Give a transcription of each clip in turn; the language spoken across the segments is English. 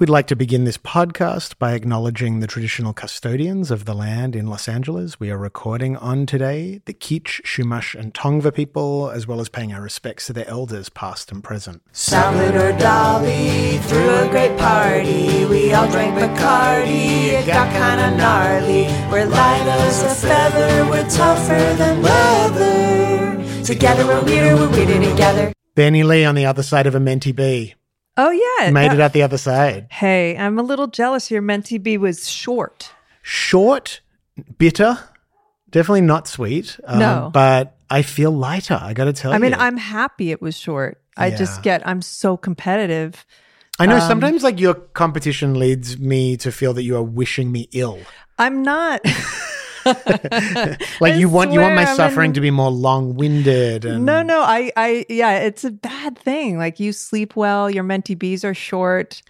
We'd like to begin this podcast by acknowledging the traditional custodians of the land in Los Angeles. We are recording on today the Kizh, Chumash, and Tongva people, as well as paying our respects to their elders, past and present. Salvador Dali threw a great party. We all drank Bacardi. It got kinda gnarly. We're light as a feather. We're tougher than leather. Together we're weirder. We're weirder together. Benny Lee on the other side of a Menti B. Oh yeah, Made it out the other side. Hey, I'm a little jealous. Your mentee B was short. Short, bitter, definitely not sweet. um, No. But I feel lighter, I got to tell you. I you. mean, I'm happy it was short. I Yeah. just get I'm so competitive. I know um, sometimes like your competition leads me to feel that you are wishing me ill. I'm not. Like you want you want my I'm suffering in- to be more long-winded and no, no. I, I, yeah. It's a bad thing. Like you sleep well. Your Menti Bs are short.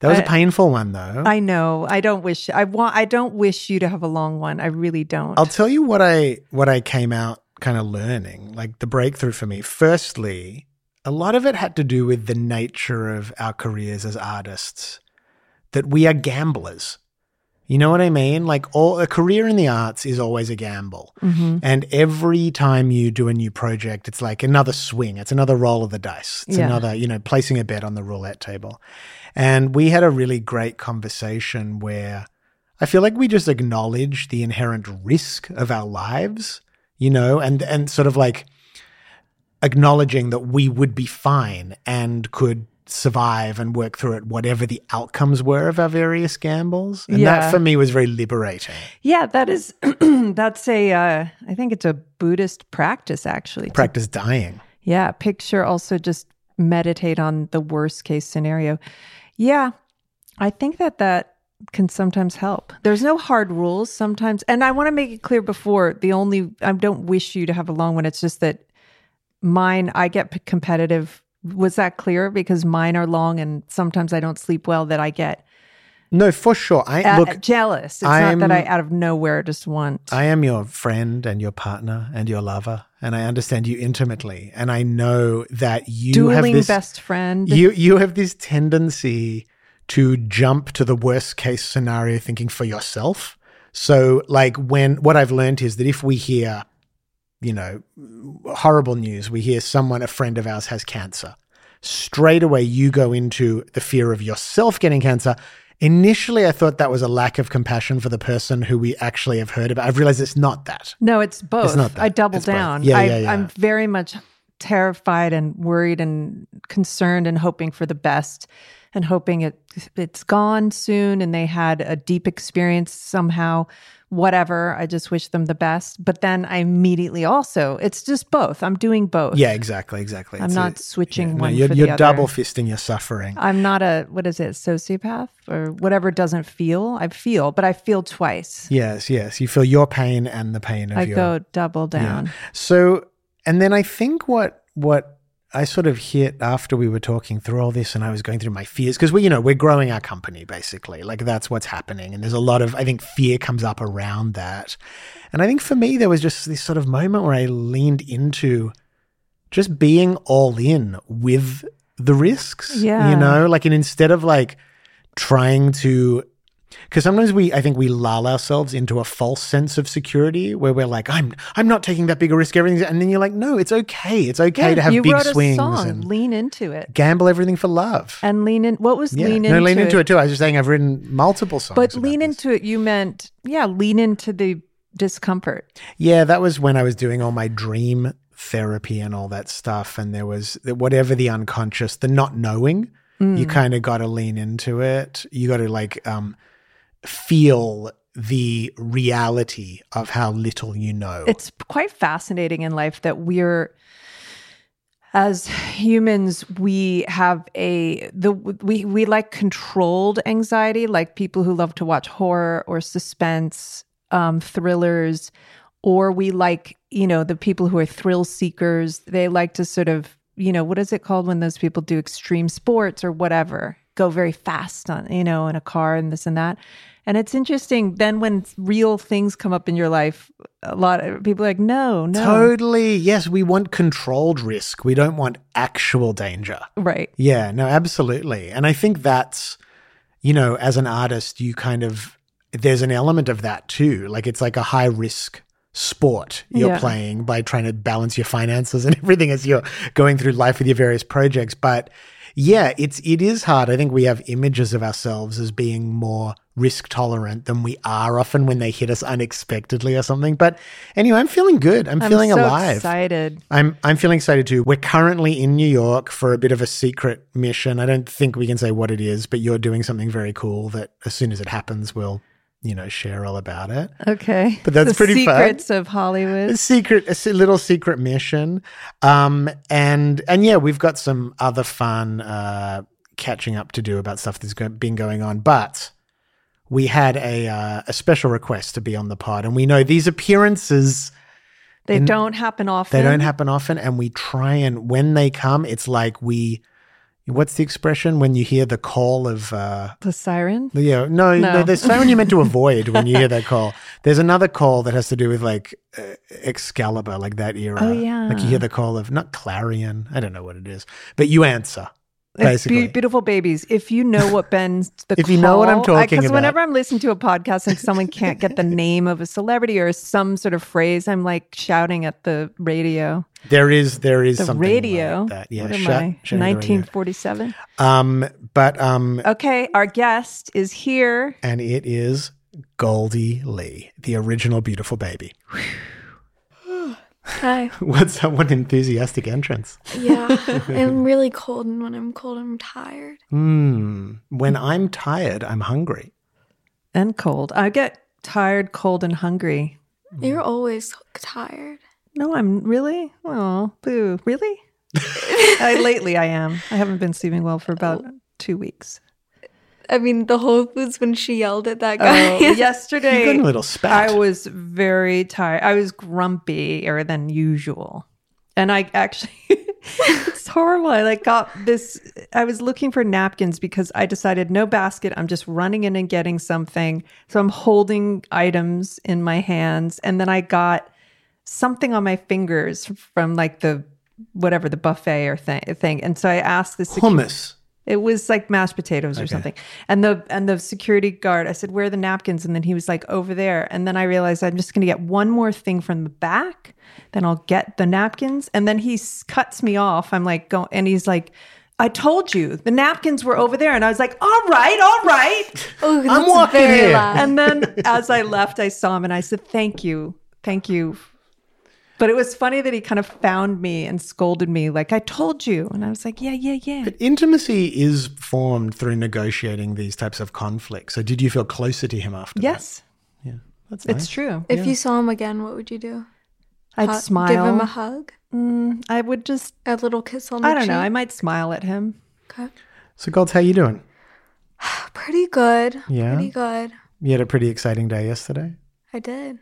That was a I- painful one though. I know. I don't wish. I want. I don't wish you to have a long one. I really don't. I'll tell you what I what I came out kind of learning, like the breakthrough for me. Firstly, a lot of it had to do with the nature of our careers as artists. That we are gamblers. You know what I mean? Like all a career in the arts is always a gamble. Mm-hmm. And every time you do a new project, it's like another swing. It's another roll of the dice. It's Yeah. another, you know, placing a bet on the roulette table. And we had a really great conversation where I feel like we just acknowledge the inherent risk of our lives, you know, and and sort of like acknowledging that we would be fine and could survive and work through it whatever the outcomes were of our various gambles. And that for me was very liberating. yeah, that is. that's a. Uh, I think it's a Buddhist practice actually. to Practice dying. Yeah, picture also just meditate on the worst case scenario. Yeah, I think that that can sometimes help. There's no hard rules sometimes. And I want to make it clear before the only, I don't wish you to have a long one. It's just that mine, I get p- competitive. Was that clear? Because mine are long and sometimes I don't sleep well that I get No, for sure. I uh, look jealous. It's I'm- not that I out of nowhere just want. I am your friend and your partner and your lover, and I understand you intimately. And I know that you have dueling this best friend. you you have this tendency to jump to the worst case scenario thinking for yourself. So like when what I've learned is that if we hear, you know, horrible news, we hear someone, a friend of ours has cancer, straight away you go into the fear of yourself getting cancer. Initially, I thought that was a lack of compassion for the person who we actually have heard about. I've realized it's not that. No, it's both. It's not that. I double It's down. Yeah, I, yeah, yeah. I'm very much terrified and worried and concerned and hoping for the best and hoping it it's gone soon and they had a deep experience somehow whatever i just wish them the best but then i immediately also it's just both i'm doing both Yeah, exactly, exactly. I'm It's not switching no, one You're, you're other. double fisting your suffering. i'm not a what is it sociopath or whatever doesn't feel i feel but i feel twice Yes, yes. You feel your pain and the pain of i your. go double down So, and then I think what what I sort of hit after we were talking through all this, and I was going through my fears because we, you know, we're growing our company basically. Like that's what's happening, and there's a lot of I think fear comes up around that, and I think for me there was just this sort of moment where I leaned into just being all in with the risks. Yeah. you know, like and instead of like trying to because sometimes we i think we lull ourselves into a false sense of security where we're like i'm i'm not taking that big a risk everything and then you're like no it's okay it's okay Yeah, to have you big wrote swings a song and lean into it gamble everything for love and lean in. What was yeah lean no into? lean into it too i was just saying i've written multiple songs But lean this. into it. You meant yeah, lean into the discomfort. yeah that was when i was doing all my dream therapy and all that stuff and there was whatever the unconscious the not knowing Mm. you kind of got to lean into it you got to like um feel the reality of how little you know. It's quite fascinating in life that we're as humans we have a the we we like controlled anxiety like people who love to watch horror or suspense um thrillers or we like you know the people who are thrill seekers. They like to sort of you know what is it called when those people do extreme sports or whatever go very fast on you know in a car and this and that and it's interesting then when real things come up in your life a lot of people are like no no Totally. Yes, we want controlled risk. We don't want actual danger. right Yeah, no, absolutely. And I think that's, you know, as an artist, you kind of, there's an element of that too. Like it's like a high risk sport you're Yeah. playing by trying to balance your finances and everything as you're going through life with your various projects. But yeah, it's, it is hard. I think we have images of ourselves as being more risk tolerant than we are often when they hit us unexpectedly or something. But anyway, I'm feeling good. I'm, i'm feeling so alive. excited I'm I'm feeling excited too. We're currently in New York for a bit of a secret mission. I don't think we can say what it is, but you're doing something very cool that as soon as it happens, we'll you know share all about it. okay But that's the pretty fun. secrets of hollywood A secret, a little secret mission, um, and and yeah, we've got some other fun uh, catching up to do about stuff that's go- been going on, but. We had a uh, a special request to be on the pod, and we know these appearances they don't happen often They don't happen often, and we try and when they come, it's like we. What's the expression when you hear the call of? uh the siren Yeah, no, no. No. there's someone you meant to avoid when you hear that call. There's another call that has to do with like uh, Excalibur, like that era. Oh, yeah. like you hear the call of not Clarion. I don't know what it is, but you answer basically. be- beautiful babies. If you know what Ben's the If you know what I'm call- talking whenever. I'm listening to a podcast and someone can't get the name of a celebrity or some sort of phrase, I'm like shouting at the radio. There is there is The something radio. like that. Yeah, what am shout- I? shouting at the radio. 1947. Um, but um, Okay, our guest is here. and it is Goldie Lee, the original beautiful baby. Hi. What's that one enthusiastic entrance? Yeah. I'm really cold, and when I'm cold, I'm tired. Hmm. When I'm tired, I'm hungry. And cold. I get tired, cold, and hungry. You're always tired. No, I'm really. Oh, boo. Really? I, lately, I am. I haven't been sleeping well for about two weeks. I mean, the Whole Foods when she yelled at that guy. Oh, yesterday, You got a little spat. I was very tired. I was grumpier than usual. And I actually it's horrible. I like got this I was looking for napkins because I decided no basket. I'm just running in and getting something. So I'm holding items in my hands and then I got something on my fingers from like the whatever the buffet or thing thing. And so I asked the secu- Hummus. it was like mashed potatoes or something. And the and the security guard, I said, "Where are the napkins?" And then he was like, "Over there." And then I realized I'm just going to get one more thing from the back, then I'll get the napkins. And then he s- cuts me off. I'm like, "Go!" And he's like, "I told you the napkins were over there." And I was like, "All right, all right." Oh, I'm walking here. loud. And then as I left, I saw him and I said, "Thank you, thank you." But it was funny that he kind of found me and scolded me, like, "I told you." And I was like, "Yeah, yeah, yeah." But intimacy is formed through negotiating these types of conflicts. So did you feel closer to him after Yes, that? Yeah. That's nice. it's true. if you saw him again, what would you do? I'd Hu- smile. Give him a hug? Mm, I would just, A little kiss on the I don't know. I might smile at him. Okay. So Golds, how you doing? Pretty good. Yeah? Pretty good. You had a pretty exciting day yesterday. I did.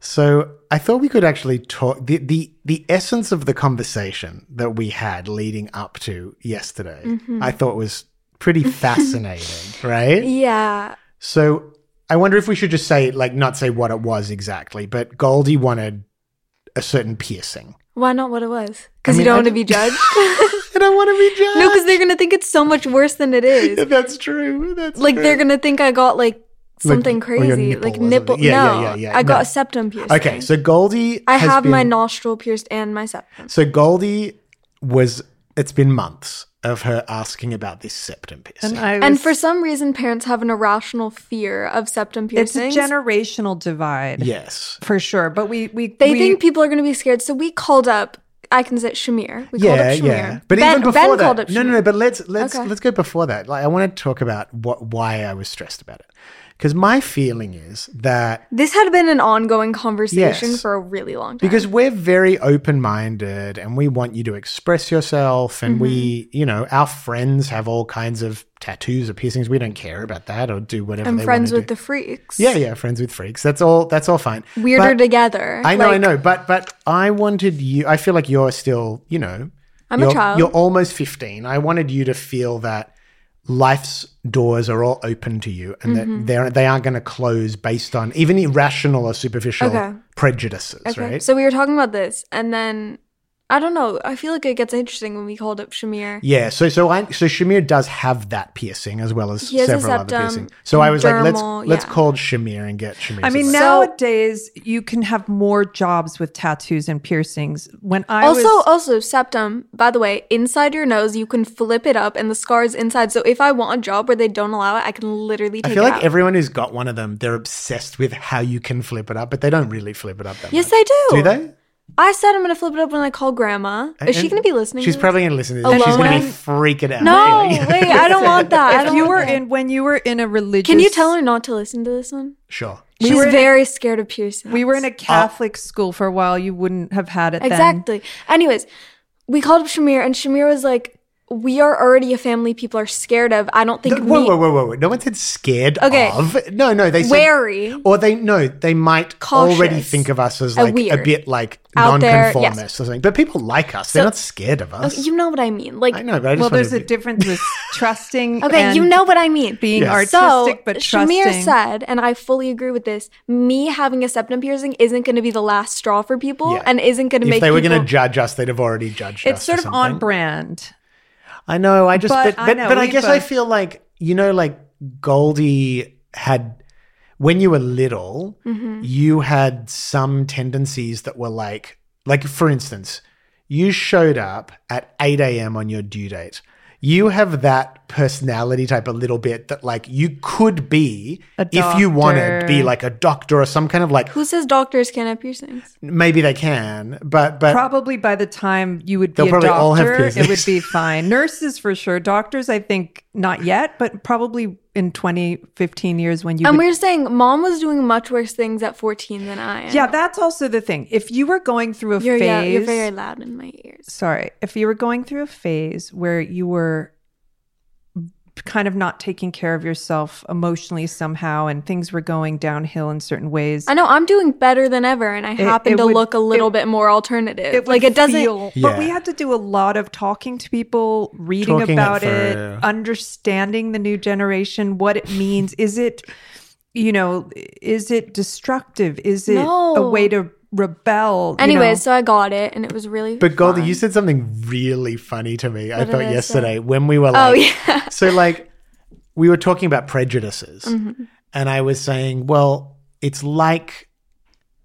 So I thought we could actually talk the, the the essence of the conversation that we had leading up to yesterday. Mm-hmm. I thought was pretty fascinating, right? Yeah. So I wonder if we should just say like not say what it was exactly, but Goldie wanted a certain piercing. Why not what it was? Because I mean, you don't I want to be judged? I don't want to be judged. no, because they're going to think it's so much worse than it is. That's true. That's like true. they're gonna think I got like something or your crazy, nipple like or nipple. Yeah, no, yeah, yeah, yeah. I got No. a septum piercing. Okay, so Goldie I has have my nostril pierced and my septum. So Goldie was it's been months of her asking about this septum piercing. And was, And for some reason, parents have an irrational fear of septum piercing. it's a generational divide yes. for sure. But we, we, they we, think people are going to be scared, so we called up. I can say Shamir. We called Yeah, up Shamir. yeah. But ben, even before ben that, called up no, no, no. But let's let's Okay. let's go before that. Like, I want to talk about what why I was stressed about it Because my feeling is that This had been an ongoing conversation Yes. for a really long time. because we're very open minded and we want you to express yourself, and we, Mm-hmm. you know, our friends have all kinds of tattoos or piercings. We don't care about that or do whatever. I'm friends with do. the freaks. Yeah, yeah, friends with freaks. That's all. That's all fine. Weirder But- together. I know, I know, but but I wanted you. I feel like you're still, you know, I'm a child. You're almost fifteen. I wanted you to feel that life's doors are all open to you, and Mm-hmm. that they're they aren't going to close based on even irrational or superficial Okay. prejudices, Okay. right? So we were talking about this, and then I don't know. I feel like it gets interesting when we called up Shamir. yeah, so so I so Shamir does have that piercing as well as He has a several other septum, piercings. So I was like, let's dermal, let's yeah. call Shamir and get Shamir. I mean, advice. nowadays you can have more jobs with tattoos and piercings. When I also, was, also septum. By the way, inside your nose, you can flip it up, and the scar is inside. So if I want a job where they don't allow it, I can literally I feel it like out. everyone who's got one of them, they're obsessed with how you can flip it up, but they don't really flip it up that yes, much. they do. Do they? I said I'm gonna flip it up when I call grandma. Is she gonna be listening? She's to probably going to listen to this. She's going to be freaking out. No, wait, I don't want that. If you were that. in when you were in a religious, Can you tell her not to listen to this one? Sure. She's were in a- very scared of piercings. we were in a Catholic school for a while, you wouldn't have had it then. Exactly. Anyways, we called up Shamir, and Shamir was like, "We are already a family people are scared of. I don't think No, me whoa, whoa, whoa, whoa, whoa. No one said scared Okay. of. No, no, they said. Wary. Or they, no, they might Cautious. already think of us as like a weird. bit like Out there, nonconformist yes. or something. But people like us. They're not scared of us. you know what I mean. Like, I know, but I just Well, there's a to- difference with trusting. okay, you know what I mean. being Yes. so artistic, but Shamir trusting. said, and I fully agree with this. Me having a septum piercing isn't going to be the last straw for people, Yeah. and isn't going to make. If make they were going to judge us, they'd have already judged us. it's sort for of on brand. I know. I just, But but I know, but I guess I feel like you know, like Goldie had when you were little, Mm-hmm. you had some tendencies that were like, like for instance, you showed up at eight a.m. on your due date. You have that personality type a little bit that like you could be if you wanted to be like a doctor or some kind of like Who says doctors can't have piercings? maybe they can, but but Probably by the time you would They'll be a probably all have doctor, it would be fine. Nurses for sure. Doctors, I think not yet, but probably in 20, 15 years when you And would- we are saying mom was doing much worse things at 14 than I am. Yeah, that's also the thing. If you were going through a You're, phase, yeah, you're very loud in my ears. sorry, if you were going through a phase where you were kind of not taking care of yourself emotionally somehow and things were going downhill in certain ways. I know I'm doing better than ever, and I happen it to would- look a little it- bit more alternative. would like it doesn't. feel- but we Yeah. had to do a lot of talking to people, reading Talking it about it, through. understanding the new generation, what it means. Is it, you know, is it destructive? Is it a way to rebel? you Anyways, know? so I got it, and it was really. But Goldie, fun. you said something really funny to me. I What did thought I say? yesterday when we were Oh like, yeah. so like we were talking about prejudices, Mm-hmm. and I was saying, well, it's like,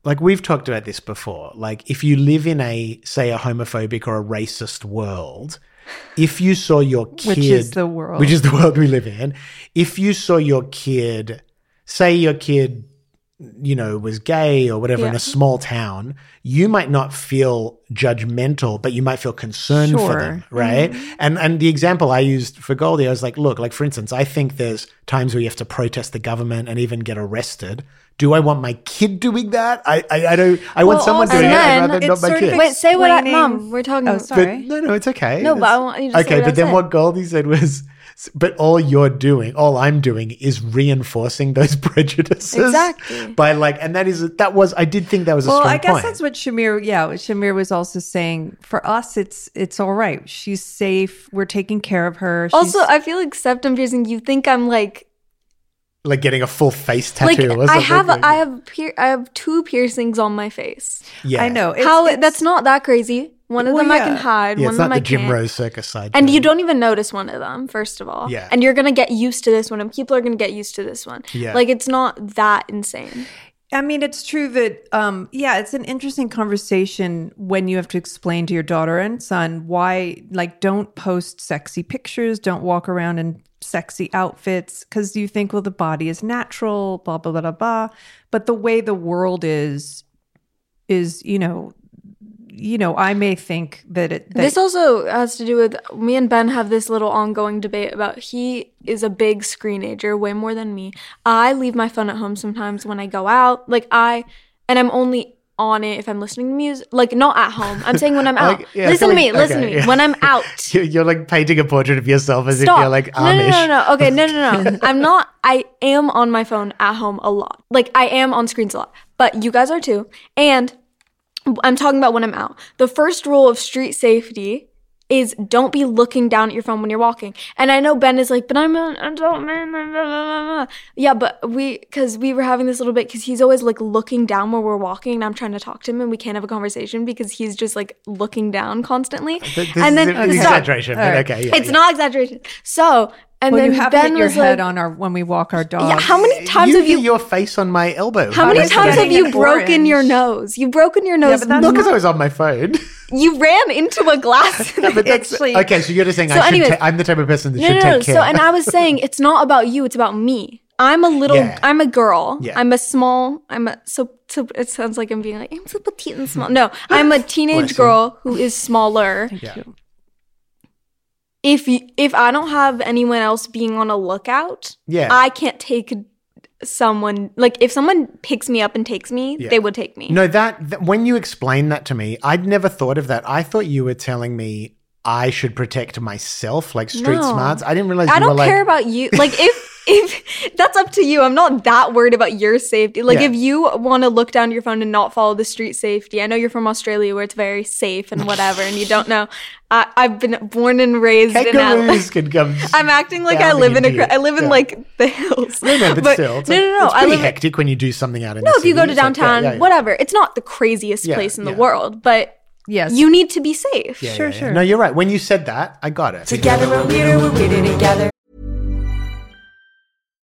like we've talked about this before. Like if you live in a say a homophobic or a racist world, if you saw your kid, Which is the world. which is the world we live in, if you saw your kid, say your kid you know, was gay or whatever in a small town, you might not feel judgmental, but you might feel concerned for them, right? Mm-hmm. And and the example I used for Goldie, I was like, look, like for instance, I think there's times where you have to protest the government and even get arrested. Do I want my kid doing that? I I, I don't. I want someone also- doing it. And I'd then rather it's not my kid. Wait, say what I, explaining- mom. We're talking. Oh, about sorry. But no, no, it's okay. No, but I want you to say Okay, what I but then said. what Goldie said was, but all you're doing, all I'm doing, is reinforcing those prejudices. Exactly. By like, and that is that was I did think that was a well, strong I guess point. that's what Shamir. Yeah, what Shamir was also saying. For us, it's it's all right. She's safe. We're taking care of her. She's, Also, I feel like septum piercing. You think I'm like like getting a full face like tattoo. or I have I have pier- I have two piercings on my face. yeah. I know. It's, How it's- that's not that crazy. One of Well, them I can hide. Yeah, one it's of them not I the Jim can't. Rose circus side. And thing. you don't even notice one of them, first of all. Yeah. And you're gonna get used to this one, and people are gonna get used to this one. Yeah. Like it's not that insane. I mean, it's true that, um, yeah, it's an interesting conversation when you have to explain to your daughter and son why, like, don't post sexy pictures, don't walk around in sexy outfits, because you think, well, the body is natural, blah, blah, blah, blah, blah. But the way the world is, is, you know, you know, I may think that it. That, This also has to do with me and Ben have this little ongoing debate about he is a big screenager, way more than me. I leave my phone at home sometimes when I go out. Like I and I'm only on it if I'm listening to music. Like not at home. I'm saying when I'm out. Like, yeah, listen feel to me, like- listen to me. yeah. When I'm out. You're, you're like painting a portrait of yourself as Stop. if you're like Amish. no, no, no, no. Okay, no, no, no. I'm not. I am on my phone at home a lot. Like I am on screens a lot, but you guys are too. And I'm talking about when I'm out. The first rule of street safety is don't be looking down at your phone when you're walking. And I know Ben is like, but I'm an adult man. blah, blah, blah, blah." Yeah, but we, because we were having this little bit, because he's always like looking down where we're walking, and I'm trying to talk to him, and we can't have a conversation because he's just like looking down constantly. Th- This and is then an stop. exaggeration, but okay, yeah, It's yeah. not exaggeration. So, and well, then you have Ben hit your was head like, on our when we walk our dog. yeah, how many times you have you hit your face on my elbow. how many times have you an broken your nose? You've broken your nose. but Not because I was on my phone. you ran into a glass. but that's, Actually- okay, so you're just saying So I should anyways- ta- I'm the type of person that no, should no, take no. care. So, and I was saying it's not about you. It's about me. I'm a little. Yeah. I'm a girl. Yeah. I'm a small. I'm a so. So it sounds like I'm being like I'm so petite and small. No, I'm a teenage girl who is smaller. yeah. If you, if I don't have anyone else being on a lookout, Yeah. I can't take someone. Like if someone picks me up and takes me, Yeah. they would take me. No, that, that when you explained that to me, I'd never thought of that. I thought you were telling me I should protect myself, like street No. smarts. I didn't realize I don't were like, care about you. Like if if that's up to you. I'm not that worried about your safety. Like Yeah. if you want to look down your phone and not follow the street safety. I know you're from Australia where it's very safe and whatever, and you don't know. I, I've been born and raised in kangaroos Adelaide. could come. I'm acting like I live in a. into cra- I live in Yeah. like the hills. No, no, but, still, it's no, like- no, no. It's I pretty live. in- hectic when you do something out in no, the if you go to It's like, yeah, downtown, yeah, yeah. whatever. It's not the craziest Yeah, place in the world, but yes, you need to be safe. Yeah, Sure, yeah, yeah. sure. No, you're right. When you said that, I got it. Together we're weirder, we're weirder together.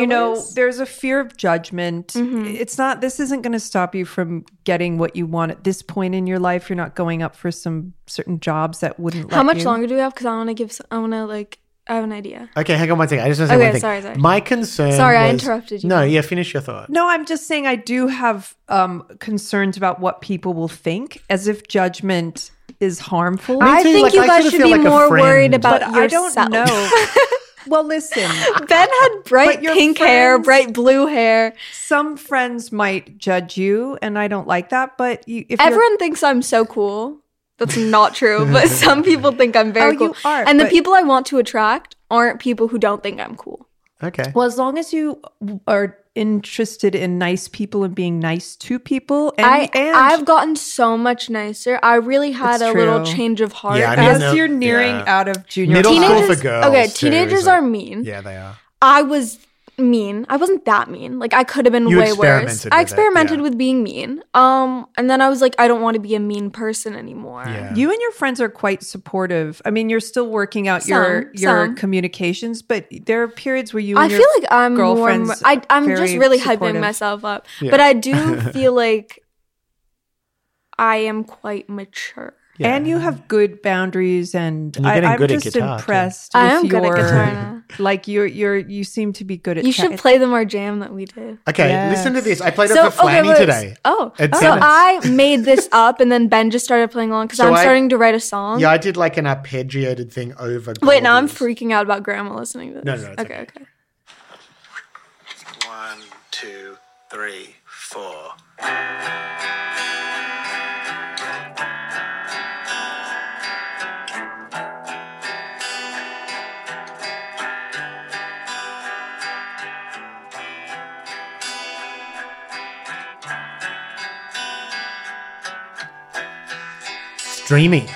You know, there's a fear of judgment. Mm-hmm. It's not, this isn't going to stop you from getting what you want at this point in your life. You're not going up for some certain jobs that wouldn't let How much you. longer do we have? Because I want to give. i want to like. I have an idea. Okay, hang on one second. I just want to say Okay, one thing. sorry, sorry. My concern. Sorry, I interrupted you. No, yeah, finish your thought. No, I'm just saying I do have um, concerns about what people will think, as if judgment is harmful. I think like, you I guys should be like more worried about but I don't know. well, listen, Ben had bright But your pink hair, bright blue hair. some friends might judge you, and I don't like that. But you, if Everyone thinks I'm so cool. That's not true, but some people think I'm very Oh, cool. you are, and the people I want to attract aren't people who don't think I'm cool. Okay. Well, as long as you are interested in nice people and being nice to people, and, I and I've gotten so much nicer. I really had It's a little change of heart. Yeah, I mean, as no- you're nearing yeah. out of junior Middle high, school for teenagers, girls, okay, teenagers is like- are mean. Yeah, they are. I was mean. I wasn't that mean. Like I could have been You way worse. I with it, experimented yeah. with being mean. Um, and then I was like, I don't want to be a mean person anymore. Yeah. you and your friends are quite supportive. I mean, you're still working out your Some, your some. communications, but there are periods where you. I your feel like I'm more. I, I'm just really supportive. hyping myself up, Yeah. but I do feel like I am quite mature. Yeah. And you have good boundaries, and, And I, I'm good just guitar, too. impressed. I with am good at guitar. Like you're you're you seem to be good at. Guitar. You cha- should play them our jam that we did. Okay, Yes. listen to this. I played So it for Flanny wait, today. Oh, oh. so tennis. I made this up, and then Ben just started playing along because So I'm I- starting to write a song. Yeah, I did like an arpeggiated thing over. Wait, now I'm freaking out about grandma listening to this. No, no, it's okay, okay. okay. One, two, three, four. Dreamy.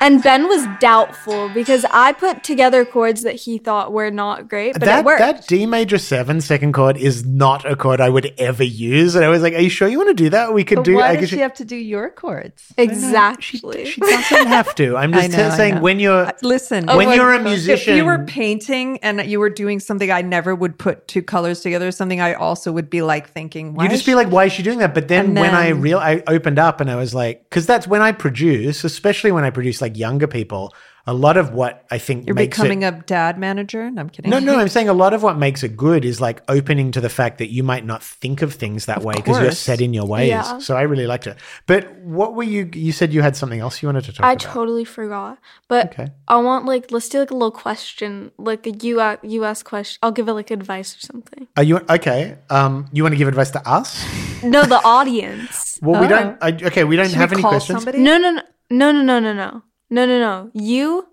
And Ben was doubtful because I put together chords that he thought were not great, but that it worked. that D major seven second chord is not a chord I would ever use, and I was like, "Are you sure you want to do that? We could But do." why I does guess she you- have to do your chords? exactly. she doesn't have to. I'm just know, I saying when you're Listen, oh, when my you're a musician, if you were painting and you were doing something I never would put two colors together, something I also would be like thinking, why you just be like, "Why is she doing that?" But then, And when I real, I opened up and I was like, because that's when I produce, especially when I produce like younger people. A lot of what I think you're makes becoming it, a dad manager. No, I'm kidding. No, no, I'm saying a lot of what makes it good is like opening to the fact that you might not think of things that way because you're set in your ways. Yeah. So I really liked it. But what were you? You said you had something else you wanted to talk about? I about. totally forgot. But Okay. I want like let's do like a little question, like a US, US question. I'll give it like advice or something. Are you okay? Um, you want to give advice to us? No, the audience. Well, we Oh. don't. I, okay, we don't Should have we any call questions. somebody? No, no, no, no, no, no, no, no, no, no, no. You.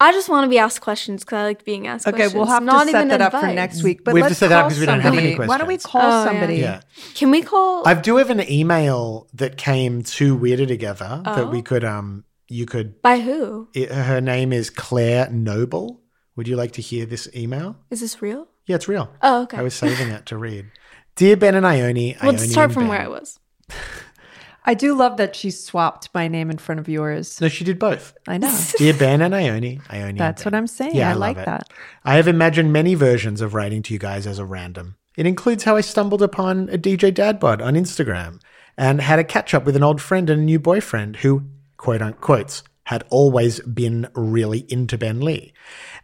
I just want to be asked questions because I like being asked Okay, questions. we'll have Not to set even that up for next week. But We have to let's set that up call because we don't have any somebody. Why don't we call Oh, somebody? Yeah. Can we call? I do have an email that came to Weirder Together that Oh. we could um you could by who? it, her name is Claire Noble. Would you like to hear this email? Is this real? Yeah, it's real. Oh, okay. I was saving it to read. Dear Ben and Ione, Well, Ione let's start and from Ben. where I was. I do love that she swapped my name in front of yours. No, she did both. I know. Dear Ben and Ione, Ione. That's what I'm saying. Yeah, I, I like that. I have imagined many versions of writing to you guys as a random. It includes how I stumbled upon a DJ Dadbod on Instagram and had a catch up with an old friend and a new boyfriend who, quote unquote, had always been really into Ben Lee,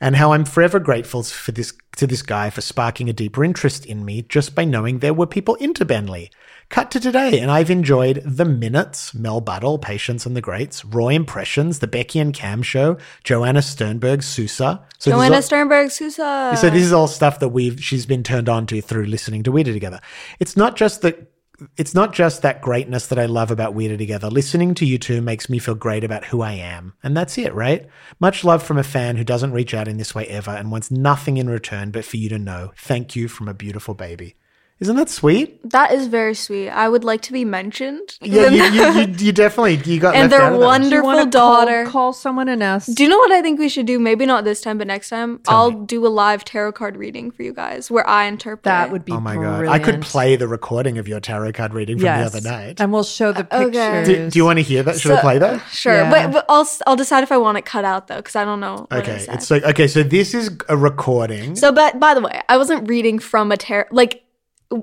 and how I'm forever grateful for this to this guy for sparking a deeper interest in me just by knowing there were people into Ben Lee. Cut to today, and I've enjoyed The Minutes, Mel Buttle, Patience and the Greats, Raw Impressions, The Becky and Cam Show, Joanna Sternberg, Sousa. So Joanna all- Sternberg Sousa. so this is all stuff that we've she's been turned on to through listening to Weirder Together. It's not just that it's not just that greatness that I love about Weirder Together. Listening to you two makes me feel great about who I am. And that's it, right? Much love from a fan who doesn't reach out in this way ever and wants nothing in return but for you to know. Thank you from a beautiful baby. Isn't that sweet? that is very sweet. I would like to be mentioned. Yeah, you, you, you, you definitely you got And left their out of that you wonderful wanna call- daughter. Call, someone and ask. Do you know what I think we should do? Maybe not this time, but next time I'll do a live tarot card reading for you guys where I interpret. that would be Oh my brilliant. god! I could play the recording of your tarot card reading from yes. the other night. and we'll show the uh, Okay. pictures. Do, do you want to hear that? Should I play that? Sure, Yeah. but, but I'll s- I'll decide if I want it cut out though because I don't know. What I Okay, said. it's like okay. So this is a recording. So, but by the way, I wasn't reading from a tarot. Like,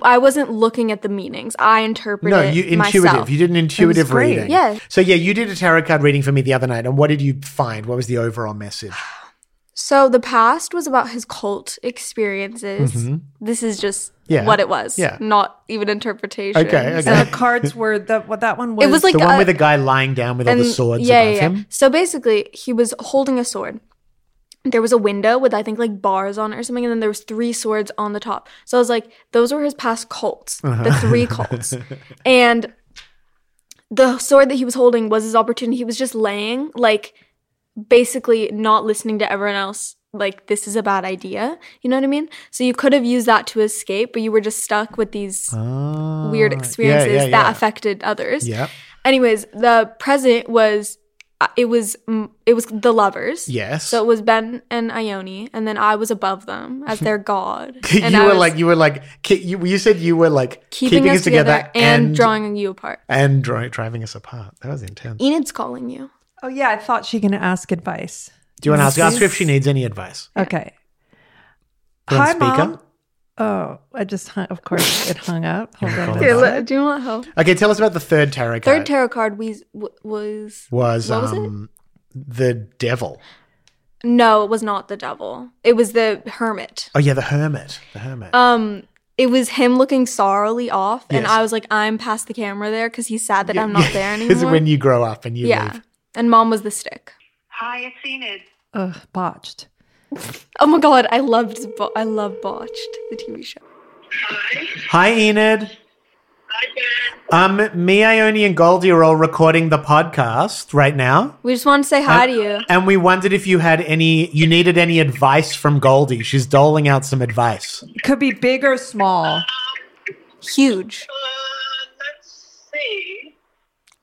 I wasn't looking at the meanings. I interpreted. No, you intuitive. Myself. You did an intuitive reading. Yeah. So yeah, you did a tarot card reading for me the other night, and what did you find? What was the overall message? So the past was about his cult experiences. This is just Mm-hmm. Yeah. what it was. Yeah. Not even interpretation. Okay, okay. So And the cards were the what that one was. it was like the one a- with the guy lying down with all the swords yeah, above yeah, yeah. him. So basically, he was holding a sword. There was a window with I think like bars on it or something, and then there was three swords on the top. So I was like, those were his past cults, Uh-huh. the three cults, and the sword that he was holding was his opportunity. He was just laying, like, basically not listening to everyone else. Like this is a bad idea. You know what I mean? So you could have used that to escape, but you were just stuck with these Ah, weird yeah, experiences yeah, that yeah. affected others. Yeah. Anyways, the present was it was it was the lovers. Yes. So it was Ben and Ione, and then I was above them as their god. you and I were like you were like you, you said you were like keeping, us together, and, drawing you apart. and drawing, driving us apart. That was intense. Enid's calling you. oh yeah, I thought she gonna ask advice. Do you want to ask ask her if she needs any advice? Okay. Hi, speaker. mom. Oh, I just hung, of course it hung up. Hold on. a Here, let- do you want help? Okay, tell us about the third tarot card. Third tarot card we, w- was was what was it? um the devil. no, it was not the devil. It was the hermit. Oh yeah, the hermit. The hermit. Um, it was him looking sorrowly off, and Yes. I was like, I'm past the camera there because he's sad that I'm not there anymore. it when you grow up and you yeah, leave? and mom was the stick. Hi, it's Enid. Ugh, botched. Oh my god, I loved Bo- I love Botched, the TV show. Hi. Hi Enid. Hi, Ben. Um, me, Ione, and Goldie are all recording the podcast right now. We just want to say hi to you. And we wondered if you had any, you needed any advice from Goldie. She's doling out some advice. Could be big or small. Huge. Uh, let's see.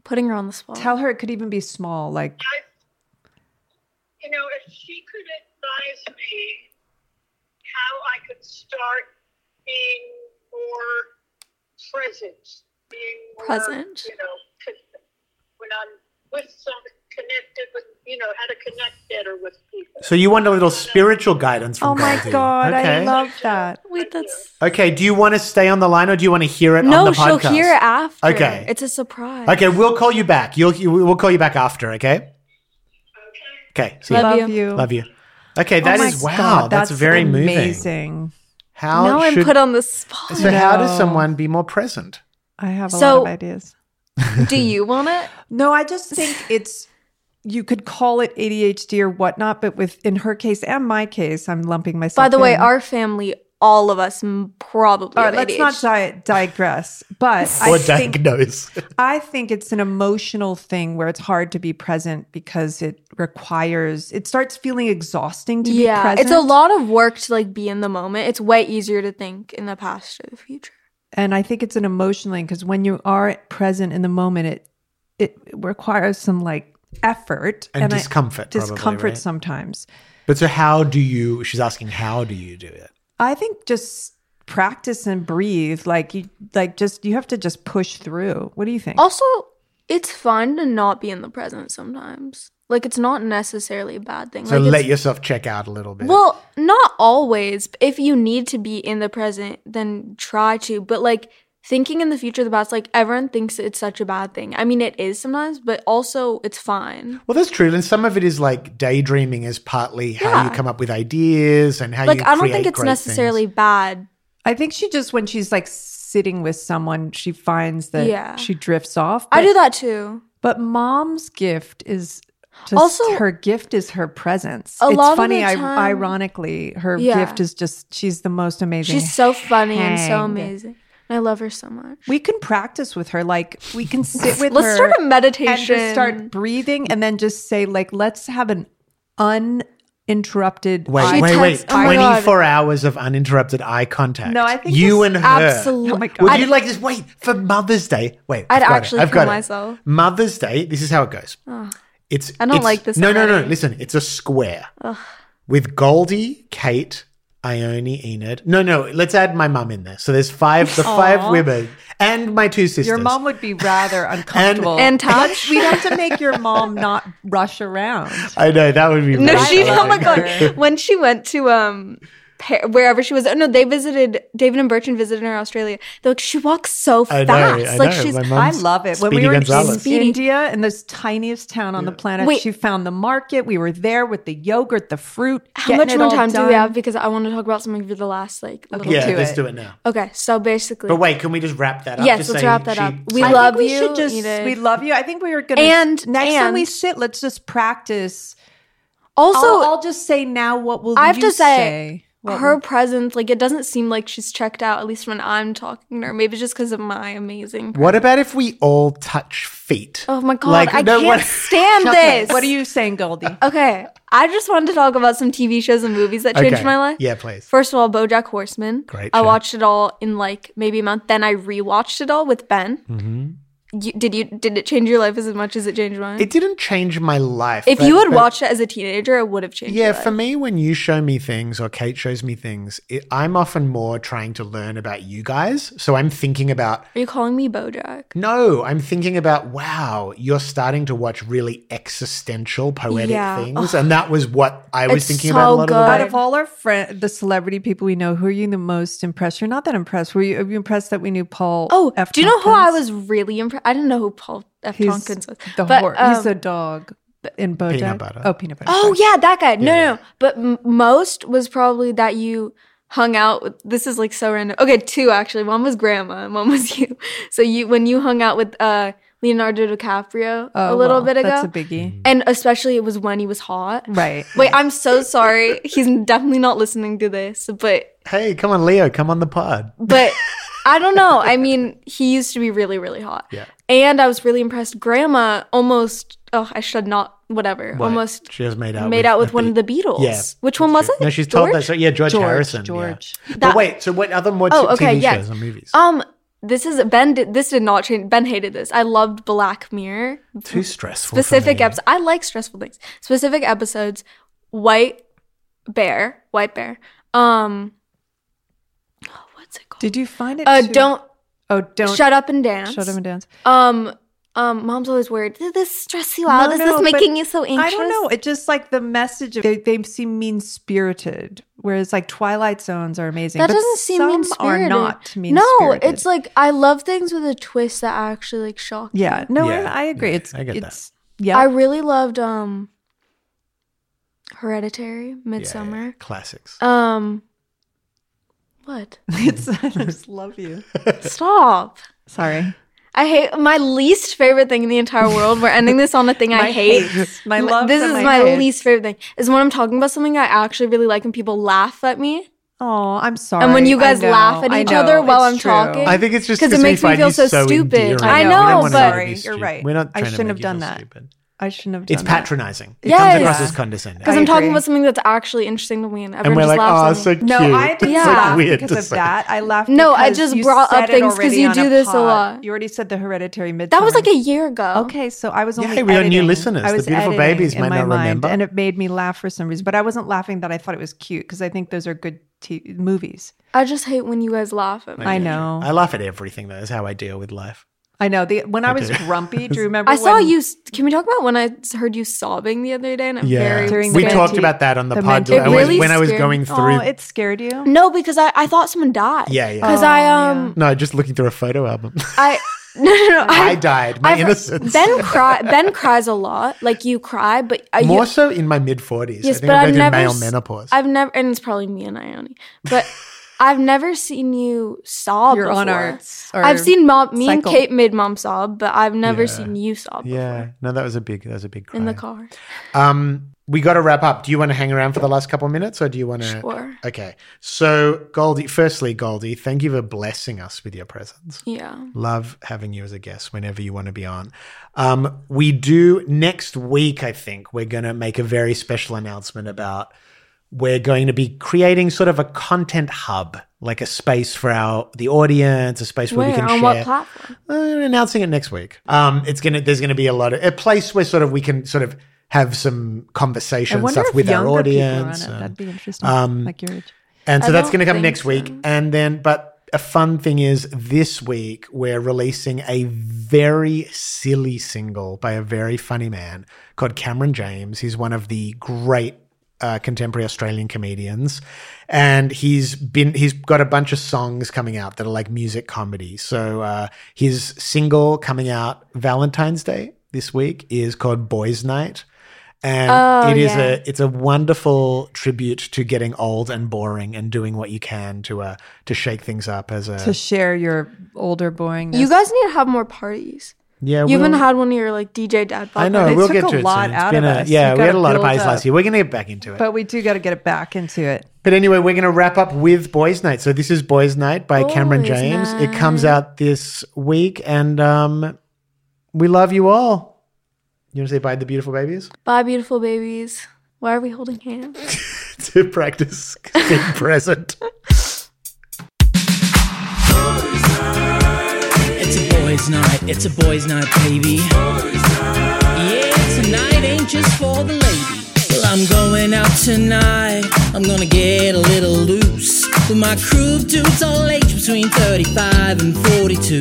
Putting her on the spot. Tell her it could even be small. Like you know, if she could advise me how I could start being more present, being more, Present. you know, when I'm with somebody, connected with, you know, how to connect better with people. So you want a little spiritual guidance from Oh my Goldie. god, I love that. Wait, that's Okay, do you want to stay on the line or do you want to hear it on no. the She'll hear it after. Okay. it's a surprise. Okay, we'll call you back. You'll you, we'll call you back after, okay? Okay. See. Love Love you. you. Love you. Okay, Oh that my is wow. God, that's, very moving. amazing. How now I'm should, put on the spot. So how does someone be more present? I have a So- lot of ideas. Do you want it? No, I just think it's you could call it ADHD or whatnot, but with in her case and my case, I'm lumping myself. By the way, our family, all of us, probably. All have let's not di- digress. But Or I think diagnose. I think it's an emotional thing where it's hard to be present because it requires it starts feeling exhausting to be present. yeah, present. it's a lot of work to like be in the moment. It's way easier to think in the past or the future. and I think it's an emotional thing because when you are present in the moment, it it requires some like effort And I- discomfort, probably, discomfort right? sometimes. But so how do you she's asking how do you do it? I think just practice and breathe. Like you, like just you have to just push through. What do you think? Also, it's fun to not be in the present sometimes. Like it's not necessarily a bad thing. So like, let yourself check out a little bit. Well, not always. If you need to be in the present, then try to. But like thinking in the future, the past, like everyone thinks it's such a bad thing. I mean, it is sometimes, but also it's fine. Well, that's true. And some of it is like daydreaming is partly how you come up with ideas and how Like you I don't create think it's great necessarily things. bad. I think she just when she's like sitting with someone, she finds that Yeah. she drifts off. I But- do that too. But mom's gift is just Also- her gift is her presence. A it's lot of funny, the I, time- ironically, her Yeah. gift is just she's the most amazing. She's so funny and so hang. amazing. I love her so much. We can practice with her. Like we can sit with Let's her start a and meditation. just start breathing, and then just say like, let's have an uninterrupted. Wait, She wait, wait. texts- oh my God. 24 hours of uninterrupted eye contact. No, I think you this- and her. Absolutely. Oh my God. Would I'd- you like this? Wait, for Mother's Day. Wait, I'd I've got actually it. I've kill got it. myself. Mother's Day, this is how it goes. It's I don't it's- like this No, no, no. already. Listen, it's a square with Goldie, Kate, Ione, Enid. No, no. Let's add my mum in there. So there's five. The five women and my two sisters. Your mom would be rather uncomfortable. And touch. We'd have to make your mom not rush around. I know that would be. No, she. Oh my god! When she went to um, Par- wherever she was. Oh no, they visited. David and Bertrand visited her in Australia. They're like, she walks so I fast. know, I like know. she's. My I love it. When we were in Gonzalez. India, in this tiniest town on the planet, Wait. she found the market. We were there with the yogurt, the fruit. How much more all time do we have? Because I want to talk about something for the last like. Little Yeah, do let's it. do it now. Okay, so basically. But wait, can we just wrap that up? Yes, Just let's wrap that she- up. We I love think we you. should just we love you. I think we were gonna And- next time we sit, let's just practice. Also, I'll, I'll just say now what will I have you to say, What her presence, like, it doesn't seem like she's checked out, at least when I'm talking to her. Maybe just because of my amazing. What about if we all touch feet? Oh my god, Like, I no, can't what- stand Okay, this. What are you saying, Goldie? Okay, I just wanted to talk about some TV shows and movies that changed Okay. my life. Yeah, please. First of all, BoJack Horseman. Great I watched it all in like maybe a month. Then I rewatched it all with Ben. Mm-hmm. You, did you? Did it change your life as much as it changed mine? It didn't change my life. if but- you had but- watched it as a teenager, it would have changed. Yeah, your for me, when you show me things or Kate shows me things, it, I'm often more trying to learn about you guys. So I'm thinking about, Are you calling me BoJack? no, I'm thinking about, wow, you're starting to watch really existential, poetic Yeah. things. And that was what I was It's thinking so about a lot good. of the Out of all our friend, the celebrity people we know, who are you the most impressed? You're not that impressed. Were you, are you impressed that we knew Paul? Oh, F. do you know who I was really impressed? I didn't know who Paul F. He's Tompkins was. the but, hor- um, he's the dog in BoJack. Peanut butter. Oh, peanut butter. Oh yeah, that guy. No, Yeah, no, no. But m- most was probably that you hung out with. This is like so random. Okay, two actually. One was grandma, and one was you. So you when you hung out with uh Leonardo DiCaprio Oh, a little well, bit ago, That's a biggie. and especially it was when he was hot. Right. Wait, I'm so sorry. He's definitely not listening to this, but Hey, come on, Leo, come on the pod. but I don't know. I mean, he used to be really, really hot. Yeah. And I was really impressed. Grandma almost. Oh, I should not. Whatever. What? Almost She has made out made with out with a one of the Beatles. Yeah, Which one was true. it? No, she's told that. So, yeah, George, George, Harrison. yeah. George. But wait, so what other more Oh, okay, TV yeah. shows or movies? Um, this is Ben. Did, this did not change. Ben hated this. I loved Black Mirror. Too stressful. Specific me. episodes. I like stressful things. Specific episodes. White Bear. White Bear. Um. oh, what's it called? Did you find it? Uh, too- don't Oh, don't shut up and dance. Shut up and dance. Um. Um. Mom's always worried. Did this stress you out? No, Is no, this making you so anxious? I don't know. It just like the message of they, they seem mean spirited, whereas like Twilight Zones are amazing. That but doesn't seem some mean are spirited. not mean No, it's like I love things with a twist that actually like shock. you. yeah. No, Yeah, I, I agree. yeah, it's I get that. yeah. I really loved um Hereditary, Yeah, Midsommar. yeah, classics. Um what? it's I just love you. Stop. Sorry. I hate my least favorite thing in the entire world. We're ending this on a thing I hate. hates. My M- loves This is my my hates. least favorite thing. Is when I'm talking about something I actually really like and people laugh at me. Oh, I'm sorry. And when you guys know, laugh at each know, other while it's I'm true. talking. I think it's just 'Cause it because we makes me feel so so stupid. endearing. I know, don't but- make you You're right. We're not I shouldn't make have you done that. stupid. I shouldn't have done It's that. patronizing. It Yes. comes across Yeah. as condescending. Because I I'm talking agree. about something that's actually interesting to me and everyone and we're just like, oh, laughs so at me. cute. No, I didn't Yeah. like laugh weird because to of say. that. I laughed. No, I because just you brought said up it things 'cause already you on do this a pod. lot. You already said the hereditary mid. That was like a year ago. Okay, so I was only Yeah, we are new editing. listeners. I The was beautiful editing babies in might my not mind, remember. and it made me laugh for some reason. But I wasn't laughing that I thought it was cute because I think those are good t- movies. I just hate when you guys laugh at me. I know. I laugh at everything. Though is how I deal with life. I know. The when I, was do. grumpy, do you remember? I saw when- you. Can we talk about when I heard you sobbing the other day? And I'm very During we the talked Menti- about that on the, the pod Menti- I was- when I was going through. Oh, it scared you. no, because I, I thought someone died. Yeah, yeah. Because Oh, I um no, just looking through a photo album. I no no no I died. My I've- innocence. Ben cry. Ben cries a lot. Like you cry, but uh, More you, so in my mid forties. yes, I think but I'm I've going through never male s- menopause. I've never, and it's probably me and Ione, but I've never seen you sob. You're on before. arts. or I've seen mom. Me cycle. and Kate made mom sob, but I've never Yeah. seen you sob. yeah, before no, that was a big. That was a big. Cry. in the car. Um, we got to wrap up. Do you want to hang around for the last couple of minutes, or do you want to? Sure. Okay. So, Goldie. Firstly, Goldie, thank you for blessing us with your presence. Yeah. Love having you as a guest whenever you want to be on. Um, we do next week. I think we're going to make a very special announcement about. We're going to be creating sort of a content hub, like a space for our the audience, a space where, Where we can on share. what platform? Uh, announcing it next week. Um, it's gonna. There's gonna be a lot of a place where sort of we can sort of have some conversation stuff with our audience. and- That'd be interesting. um, like your age. and so I that's going to come next week. And then, but a fun thing is this week we're releasing a very silly single by a very funny man called Cameron James. He's one of the great uh, contemporary Australian comedians, and he's been he's got a bunch of songs coming out that are like music comedy. So uh, his single coming out Valentine's Day this week is called Boys Night. And Oh, it is yeah. a it's a wonderful tribute to getting old and boring and doing what you can to uh to shake things up as a To share your older boring. You guys need to have more parties. Yeah. You haven't had one of your like DJ dad. I know They we'll took get a to it lot soon. It's out been of a- us. Yeah, we had a lot of up. last year. We're gonna get back into it. but we do got to get it back into it. But anyway, we're going to wrap up with Boys Night. So this is Boys Night by Cameron Boys James. It comes out this week, and um, we love you all. You want to say bye to the beautiful babies? Bye, beautiful babies. Why are we holding hands? to practice being present. boys' night, it's a boys' night, baby. Yeah, tonight ain't just for the ladies. Well, I'm going out tonight. I'm gonna get a little loose with my crew of dudes all aged between 35 and 42.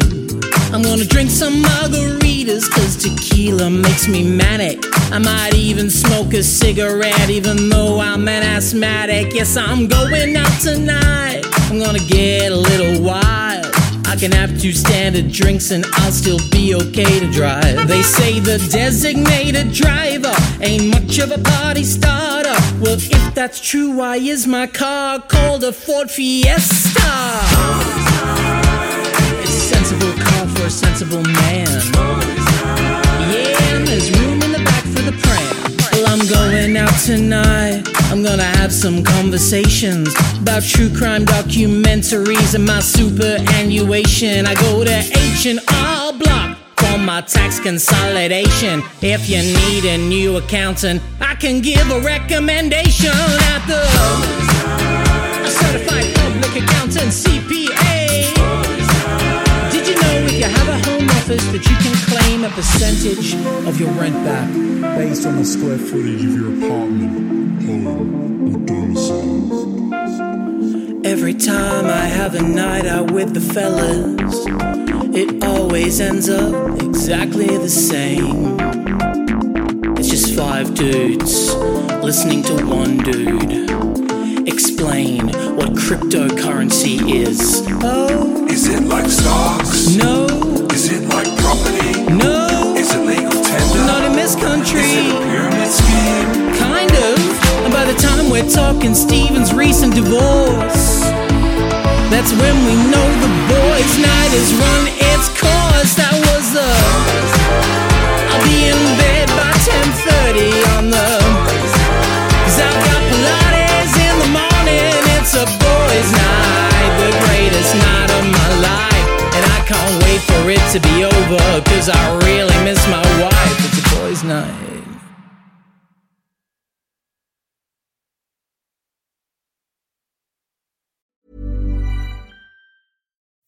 I'm gonna drink some margaritas, cause tequila makes me manic. I might even smoke a cigarette, even though I'm an asthmatic. Yes, I'm going out tonight. I'm gonna get a little wild. Can have two standard drinks and I'll still be okay to drive. They say the designated driver ain't much of a party starter. Well, if that's true, why is my car called a Ford Fiesta? Some conversations about true crime documentaries and my superannuation. I go to H and R Block for my tax consolidation. If you need a new accountant, I can give a recommendation at the Certified Public Accountant CPA. Office that you can claim a percentage of your rent back. Based on the square footage of your apartment, home, or domicile. Every time I have a night out with the fellas, it always ends up exactly the same. It's just five dudes listening to one dude explain what cryptocurrency is. Oh, Is it like stocks? no, we're talking Steven's recent divorce, that's when we know the boys' night has run its course. That was the. I'll be in bed by 10:30 on the. I've got Pilates in the morning. It's a boys' night, the greatest night of my life. And I can't wait for it to be over. Cause I really miss my wife. It's a boys' night.